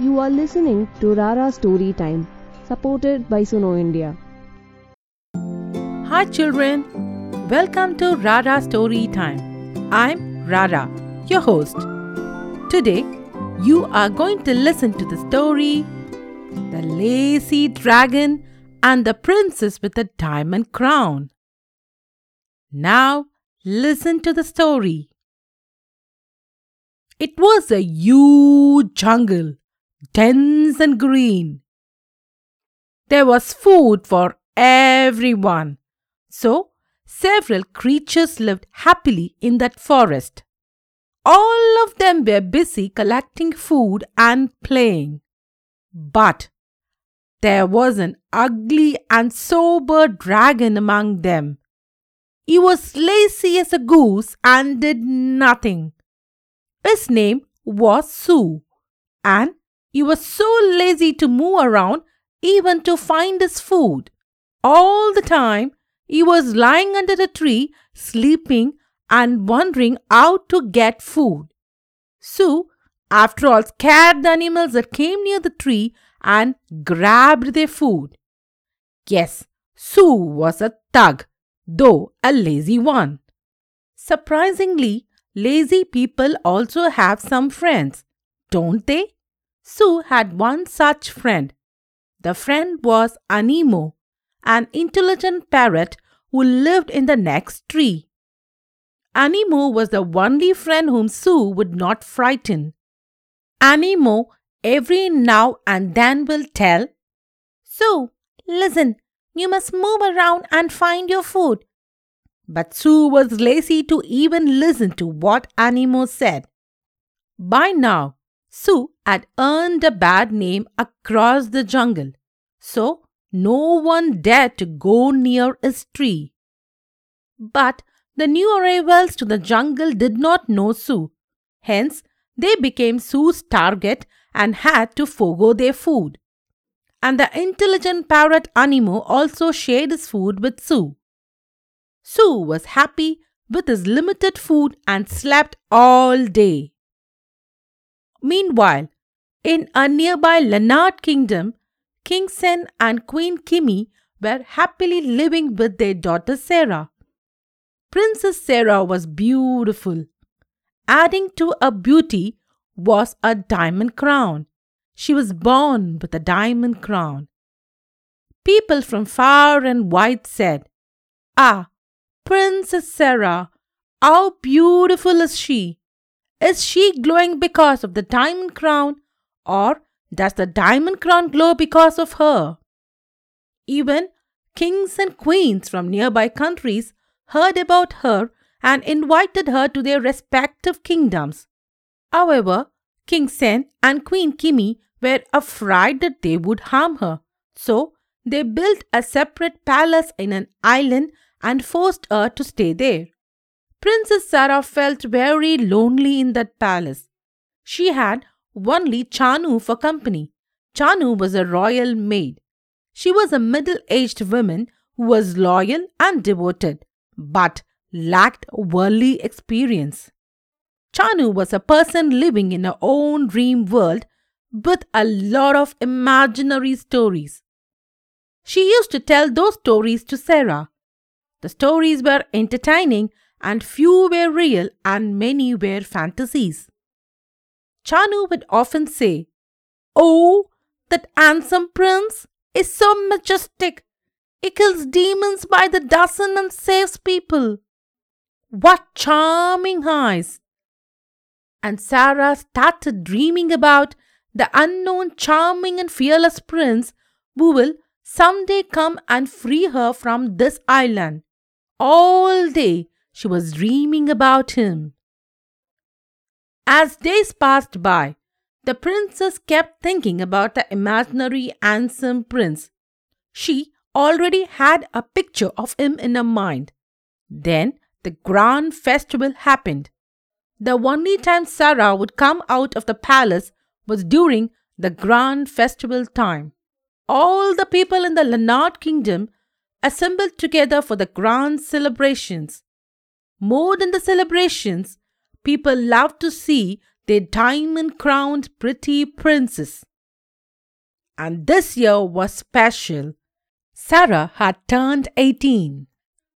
You are listening to Rara Story Time, supported by Suno India. Hi, children. Welcome to Rara Story Time. I'm Rara, your host. Today, you are going to listen to the story The Lazy Dragon and the Princess with the Diamond Crown. Now, listen to the story. It was a huge jungle, dense and green. There was food for everyone. So, several creatures lived happily in that forest. All of them were busy collecting food and playing. But there was an ugly and sober dragon among them. He was lazy as a goose and did nothing. His name was Sue, and he was so lazy to move around even to find his food. All the time, he was lying under a tree, sleeping and wondering how to get food. Sue, after all, scared the animals that came near the tree and grabbed their food. Yes, Sue was a thug, though a lazy one. Surprisingly, lazy people also have some friends, don't they? Sue had one such friend. The friend was Animo, an intelligent parrot who lived in the next tree. Animo was the only friend whom Sue would not frighten. Animo every now and then will tell, Sue, listen, you must move around and find your food. But Sue was lazy to even listen to what Animo said. By now, Sue had earned a bad name across the jungle, so no one dared to go near his tree. But the new arrivals to the jungle did not know Sue. Hence, they became Sue's target and had to forego their food. And the intelligent parrot Animo also shared his food with Sue. Sue was happy with his limited food and slept all day. Meanwhile, in a nearby Leonard kingdom, King Sen and Queen Kimi were happily living with their daughter Sarah. Princess Sarah was beautiful. Adding to her beauty was a diamond crown. She was born with a diamond crown. People from far and wide said, Ah, Princess Sarah, how beautiful is she! Is she glowing because of the diamond crown, or does the diamond crown glow because of her? Even kings and queens from nearby countries heard about her and invited her to their respective kingdoms. However, King Sen and Queen Kimi were afraid that they would harm her, so they built a separate palace in an island and forced her to stay there. Princess Sarah felt very lonely in that palace. She had only Chanu for company. Chanu was a royal maid. She was a middle aged woman who was loyal and devoted, but lacked worldly experience. Chanu was a person living in her own dream world with a lot of imaginary stories. She used to tell those stories to Sarah. The stories were entertaining and few were real and many were fantasies. Chanu would often say, Oh, that handsome prince is so majestic. He kills demons by the dozen and saves people. What charming eyes! And Sarah started dreaming about the unknown, charming, and fearless prince who will someday come and free her from this island. All day she was dreaming about him. As days passed by, the princess kept thinking about the imaginary handsome prince. She already had a picture of him in her mind. Then the grand festival happened. The only time Sarah would come out of the palace was during the grand festival time. All the people in the Leonard kingdom assembled together for the grand celebrations. More than the celebrations, people love to see their diamond crowned pretty princess. and this year was special. Sarah had turned 18.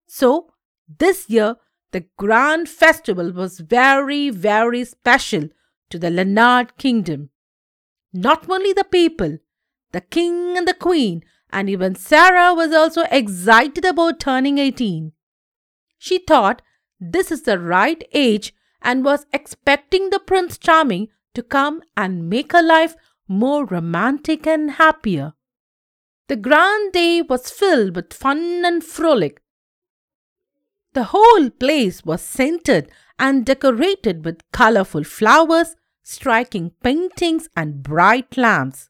So, this year, the grand festival was very, very special to the Leonard kingdom. Not only the people, the king and the queen, and even Sarah was also excited about turning 18. She thought this is the right age and was expecting the Prince Charming to come and make her life more romantic and happier. The grand day was filled with fun and frolic. The whole place was scented and decorated with colorful flowers, striking paintings, and bright lamps.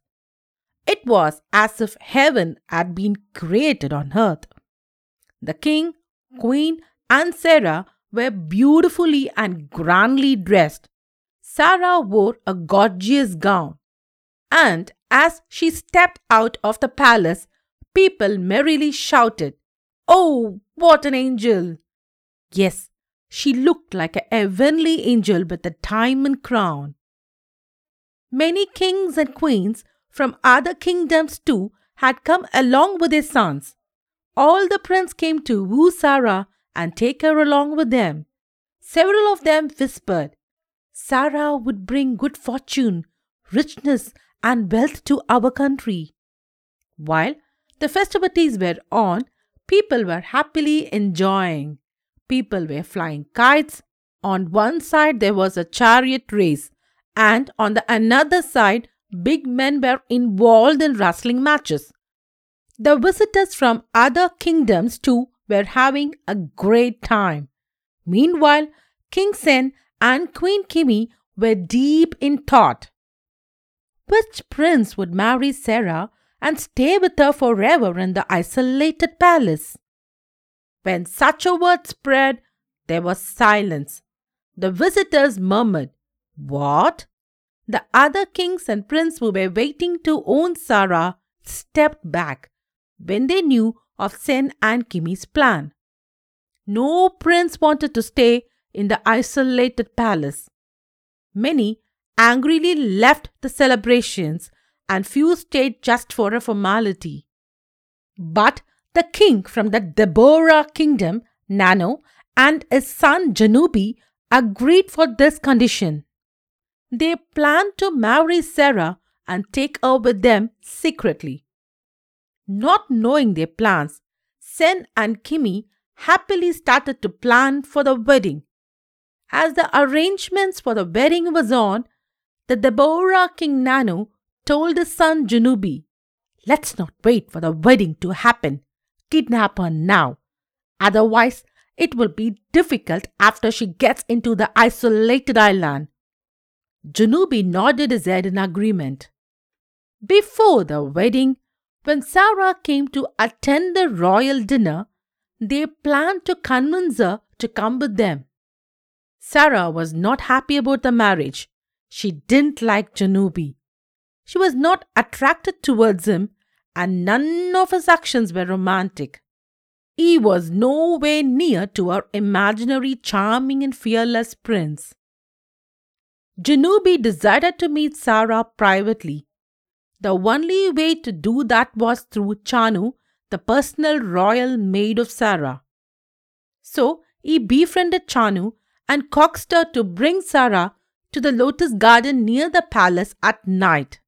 It was as if heaven had been created on earth. The king, queen, and Sarah were beautifully and grandly dressed. Sarah wore a gorgeous gown, and as she stepped out of the palace, people merrily shouted, Oh, what an angel! Yes, she looked like a heavenly angel with a diamond crown. Many kings and queens from other kingdoms too had come along with their sons. All the princes came to woo Sarah and take her along with them. Several of them whispered, Sarah would bring good fortune, richness, and wealth to our country. While the festivities were on, people were happily enjoying. People were flying kites. On one side, there was a chariot race, and on the another side, big men were involved in wrestling matches. The visitors from other kingdoms too were having a great time. Meanwhile, King Sen and Queen Kimi were deep in thought. Which prince would marry Sarah and stay with her forever in the isolated palace? When such a word spread, there was silence. The visitors murmured, What? The other kings and princes who were waiting to own Sarah stepped back when they knew of Sen and Kimi's plan. No prince wanted to stay in the isolated palace. Many angrily left the celebrations and few stayed just for a formality. But the king from the Deborah kingdom, Nano, and his son Janubi agreed for this condition. They planned to marry Sarah and take her with them secretly. Not knowing their plans, Sen and Kimi happily started to plan for the wedding. As the arrangements for the wedding was on, the Deborah King Nano told his son Janubi, Let's not wait for the wedding to happen. Kidnap her now. Otherwise, it will be difficult after she gets into the isolated island. Janubi nodded his head in agreement. Before the wedding, when Sarah came to attend the royal dinner, they planned to convince her to come with them. Sarah was not happy about the marriage. She didn't like Janubi. She was not attracted towards him, and none of his actions were romantic. He was nowhere near to her imaginary charming and fearless prince. Janubi decided to meet Sarah privately. The only way to do that was through Chanu, the personal royal maid of Sarah. So he befriended Chanu and coaxed her to bring Sarah to the lotus garden near the palace at night.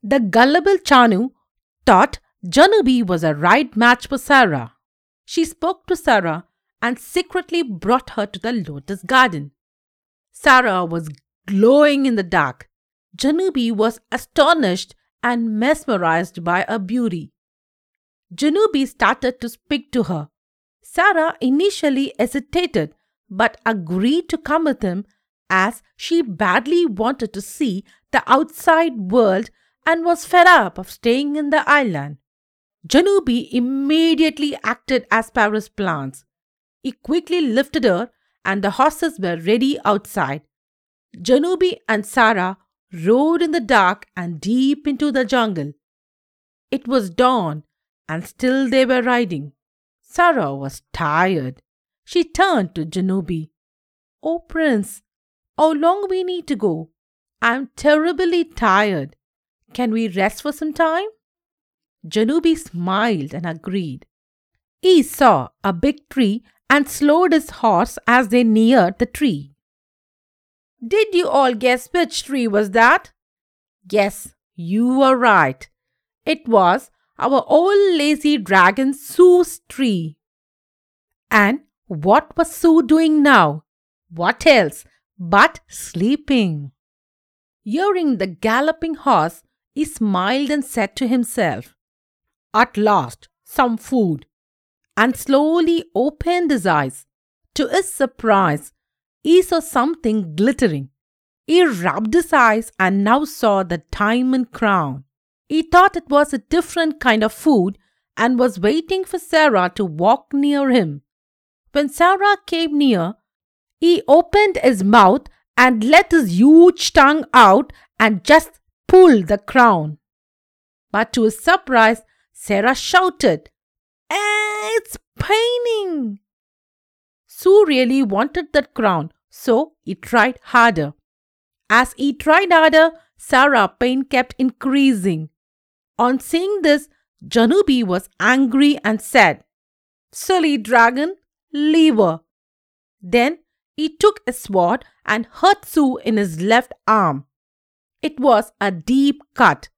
The gullible Chanu thought Janubi was a right match for Sarah. She spoke to Sarah and secretly brought her to the lotus garden. Sarah was glowing in the dark. Janubi was astonished and mesmerized by her beauty. Janubi started to speak to her. Sarah initially hesitated but agreed to come with him as she badly wanted to see the outside world and was fed up of staying in the island. Janubi immediately acted as per his plans. He quickly lifted her, and the horses were ready outside. Janubi and Sarah rode in the dark and deep into the jungle. It was dawn, and still they were riding. Sarah was tired. She turned to Janubi. Oh, Prince, how long we need to go? I'm terribly tired. Can we rest for some time? Janubi smiled and agreed. He saw a big tree and slowed his horse as they neared the tree. Did you all guess which tree was that? Yes, you were right. It was our old lazy dragon Sue's tree. And what was Sue doing now? What else but sleeping? Hearing the galloping horse, he smiled and said to himself, At last, some food, and slowly opened his eyes. To his surprise, he saw something glittering. He rubbed his eyes and now saw the diamond crown. He thought it was a different kind of food and was waiting for Sarah to walk near him. When Sarah came near, he opened his mouth and let his huge tongue out and just pulled the crown. But to his surprise, Sarah shouted, eh, It's paining! Sue really wanted that crown, so he tried harder. As he tried harder, Sarah's pain kept increasing. On seeing this, Janubi was angry and said, Silly dragon, leave her. Then he took a sword and hurt Sue in his left arm. It was a deep cut.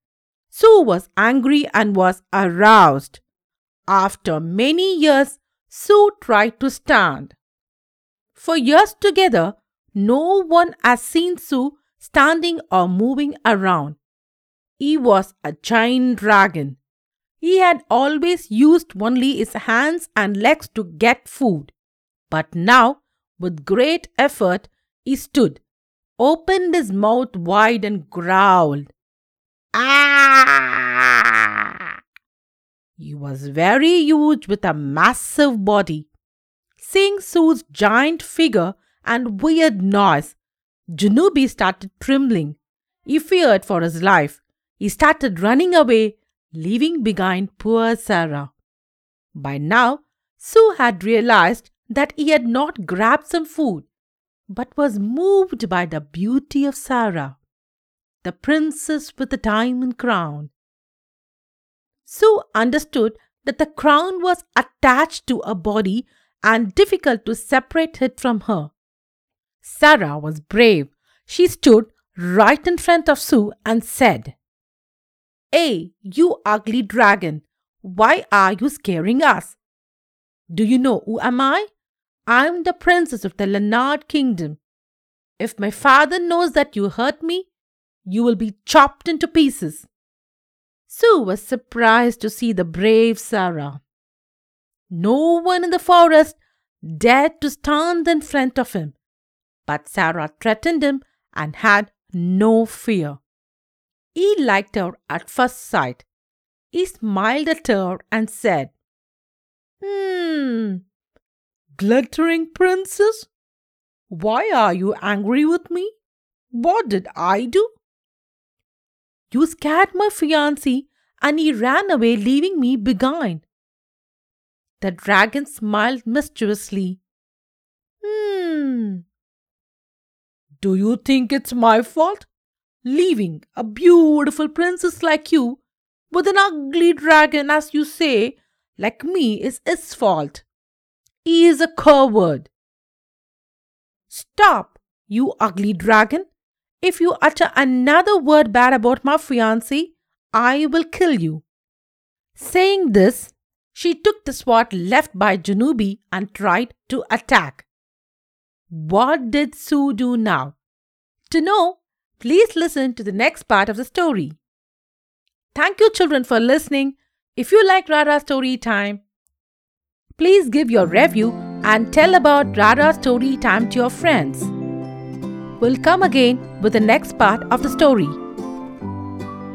Sue was angry and was aroused. After many years, Sue tried to stand. For years together, no one has seen Sue standing or moving around. He was a giant dragon. He had always used only his hands and legs to get food. But now, with great effort, he stood, opened his mouth wide, and growled. Ah! He was very huge with a massive body. Seeing Sue's giant figure and weird noise, Janubi started trembling. He feared for his life. He started running away, leaving behind poor Sarah. By now, Sue had realized that he had not grabbed some food, but was moved by the beauty of Sarah, the princess with the diamond crown. Sue understood that the crown was attached to a body and difficult to separate it from her. Sarah was brave. She stood right in front of Sue and said, Hey, you ugly dragon, why are you scaring us? Do you know who am I? I'm the princess of the Leonard kingdom. If my father knows that you hurt me, you will be chopped into pieces. Sue was surprised to see the brave Sarah. No one in the forest dared to stand in front of him. But Sarah threatened him and had no fear. He liked her at first sight. He smiled at her and said, Hmm, glittering princess? Why are you angry with me? What did I do? You scared my fiancé and he ran away, leaving me behind. The dragon smiled mischievously. Hmm, do you think it's my fault? Leaving a beautiful princess like you with an ugly dragon, as you say, like me, is his fault. He is a coward. Stop, you ugly dragon. If you utter another word bad about my fiancé, I will kill you. Saying this, she took the sword left by Janubi and tried to attack. What did Sue do now? To know, please listen to the next part of the story. Thank you, children, for listening. If you like Rara Story Time, please give your review and tell about Rara Story Time to your friends. We'll come again with the next part of the story.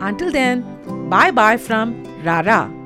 Until then, bye bye from Rara.